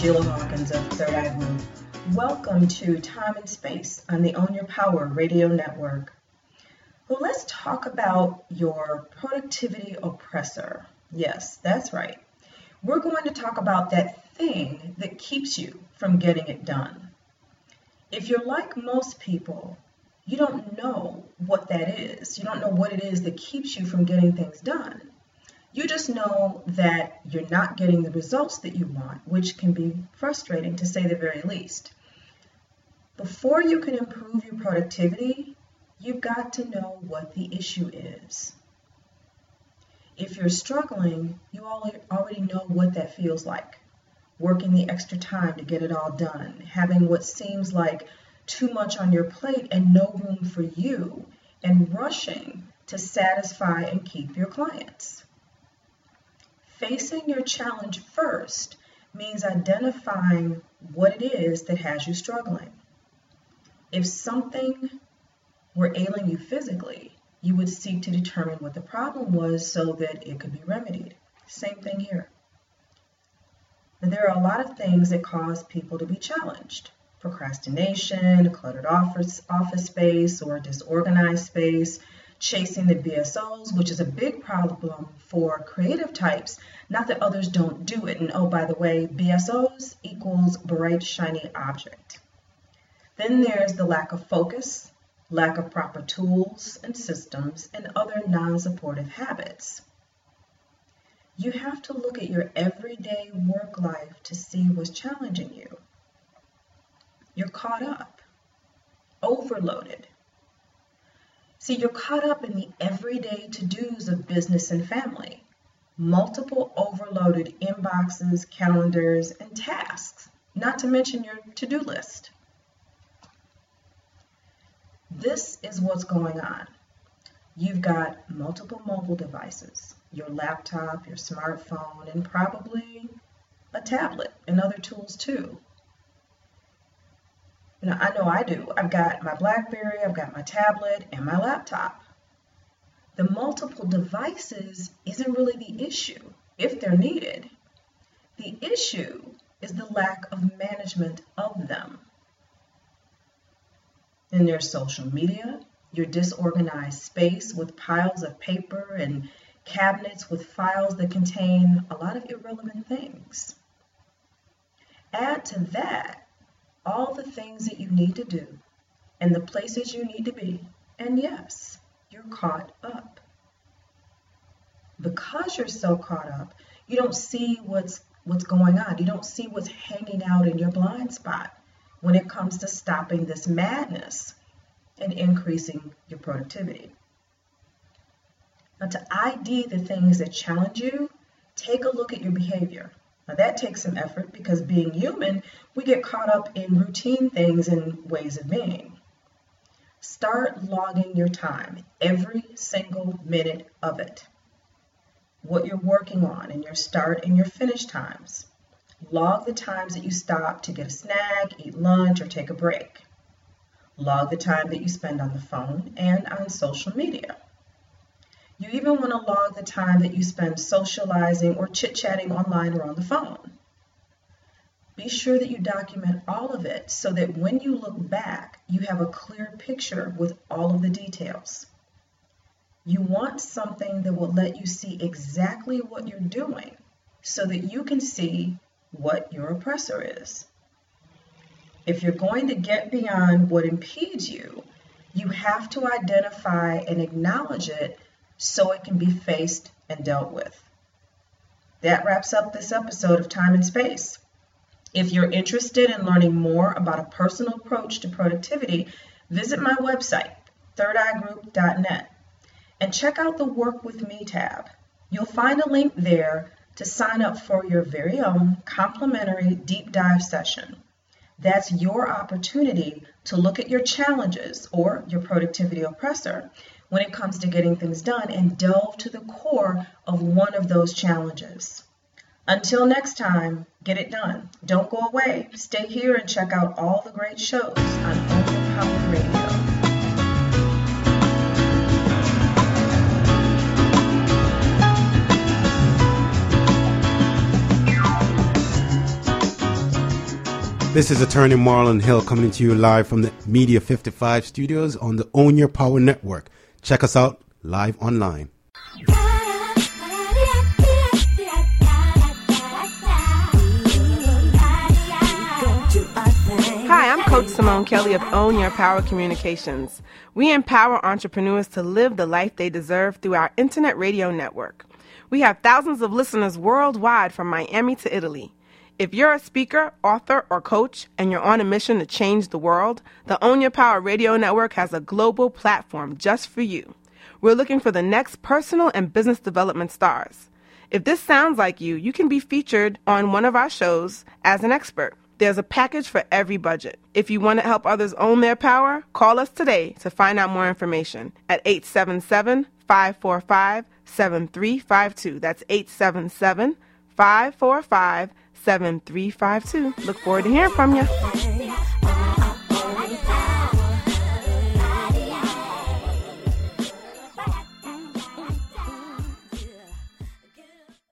Hi, Ruth. Welcome to Time and Space on the Own Your Power radio network. Well, let's talk about your productivity oppressor. Yes, that's right. We're going to talk about that thing that keeps you from getting it done. If you're like most people, you don't know what that is. You don't know what it is that keeps you from getting things done. You just know that you're not getting the results that you want, which can be frustrating to say the very least. Before you can improve your productivity, you've got to know what the issue is. If you're struggling, you already know what that feels like. Working the extra time to get it all done, having what seems like too much on your plate and no room for you, and rushing to satisfy and keep your clients. Facing your challenge first means identifying what it is that has you struggling. If something were ailing you physically, you would seek to determine what the problem was so that it could be remedied. Same thing here. There are a lot of things that cause people to be challenged. Procrastination, cluttered office, office space or disorganized space, chasing the BSOs, which is a big problem for creative types. Not that others don't do it. And oh, by the way, BSOs equals bright, shiny object. Then there's the lack of focus, lack of proper tools and systems, and other non supportive habits. You have to look at your everyday work life to see what's challenging you. You're caught up, overloaded, See, you're caught up in the everyday to dos of business and family, multiple overloaded inboxes, calendars, and tasks, not to mention your to do list. This is what's going on. You've got multiple mobile devices, your laptop, your smartphone, and probably a tablet and other tools too. Know, I know I do. I've got my Blackberry, I've got my tablet, and my laptop. The multiple devices isn't really the issue if they're needed. The issue is the lack of management of them. Then there's social media, your disorganized space with piles of paper and cabinets with files that contain a lot of irrelevant things. Add to that all the things that you need to do and the places you need to be. And yes, you're caught up. Because you're so caught up, you don't see what's what's going on. You don't see what's hanging out in your blind spot when it comes to stopping this madness and increasing your productivity. Now, to ID the things that challenge you, take a look at your behavior. Now that takes some effort because being human, we get caught up in routine things and ways of being. Start logging your time, every single minute of it. What you're working on and your start and your finish times. Log the times that you stop to get a snack, eat lunch, or take a break. Log the time that you spend on the phone and on social media. You even want to log the time that you spend socializing or chit chatting online or on the phone. Be sure that you document all of it so that when you look back, you have a clear picture with all of the details. You want something that will let you see exactly what you're doing so that you can see what your oppressor is. If you're going to get beyond what impedes you, you have to identify and acknowledge it so it can be faced and dealt with. That wraps up this episode of Time and Space. If you're interested in learning more about a personal approach to productivity, visit my website, thirdeyeGroup.net, and check out the Work With Me tab. You'll find a link there to sign up for your very own complimentary deep dive session. That's your opportunity to look at your challenges or your productivity oppressor when it comes to getting things done and delve to the core of one of those challenges. Until next time, get it done. Don't go away. Stay here and check out all the great shows on Own Power Radio. This is attorney Marlon Hill coming to you live from the Media 55 studios on the Own Your Power Network. Check us out live online. Hi, I'm Coach Simone Kelly of Own Your Power Communications. We empower entrepreneurs to live the life they deserve through our internet radio network. We have thousands of listeners worldwide from Miami to Italy. If you're a speaker, author, or coach and you're on a mission to change the world, the Own Your Power Radio Network has a global platform just for you. We're looking for the next personal and business development stars. If this sounds like you, you can be featured on one of our shows as an expert. There's a package for every budget. If you want to help others own their power, call us today to find out more information at 877 545 7352. That's 877 545 7352. Look forward to hearing from you.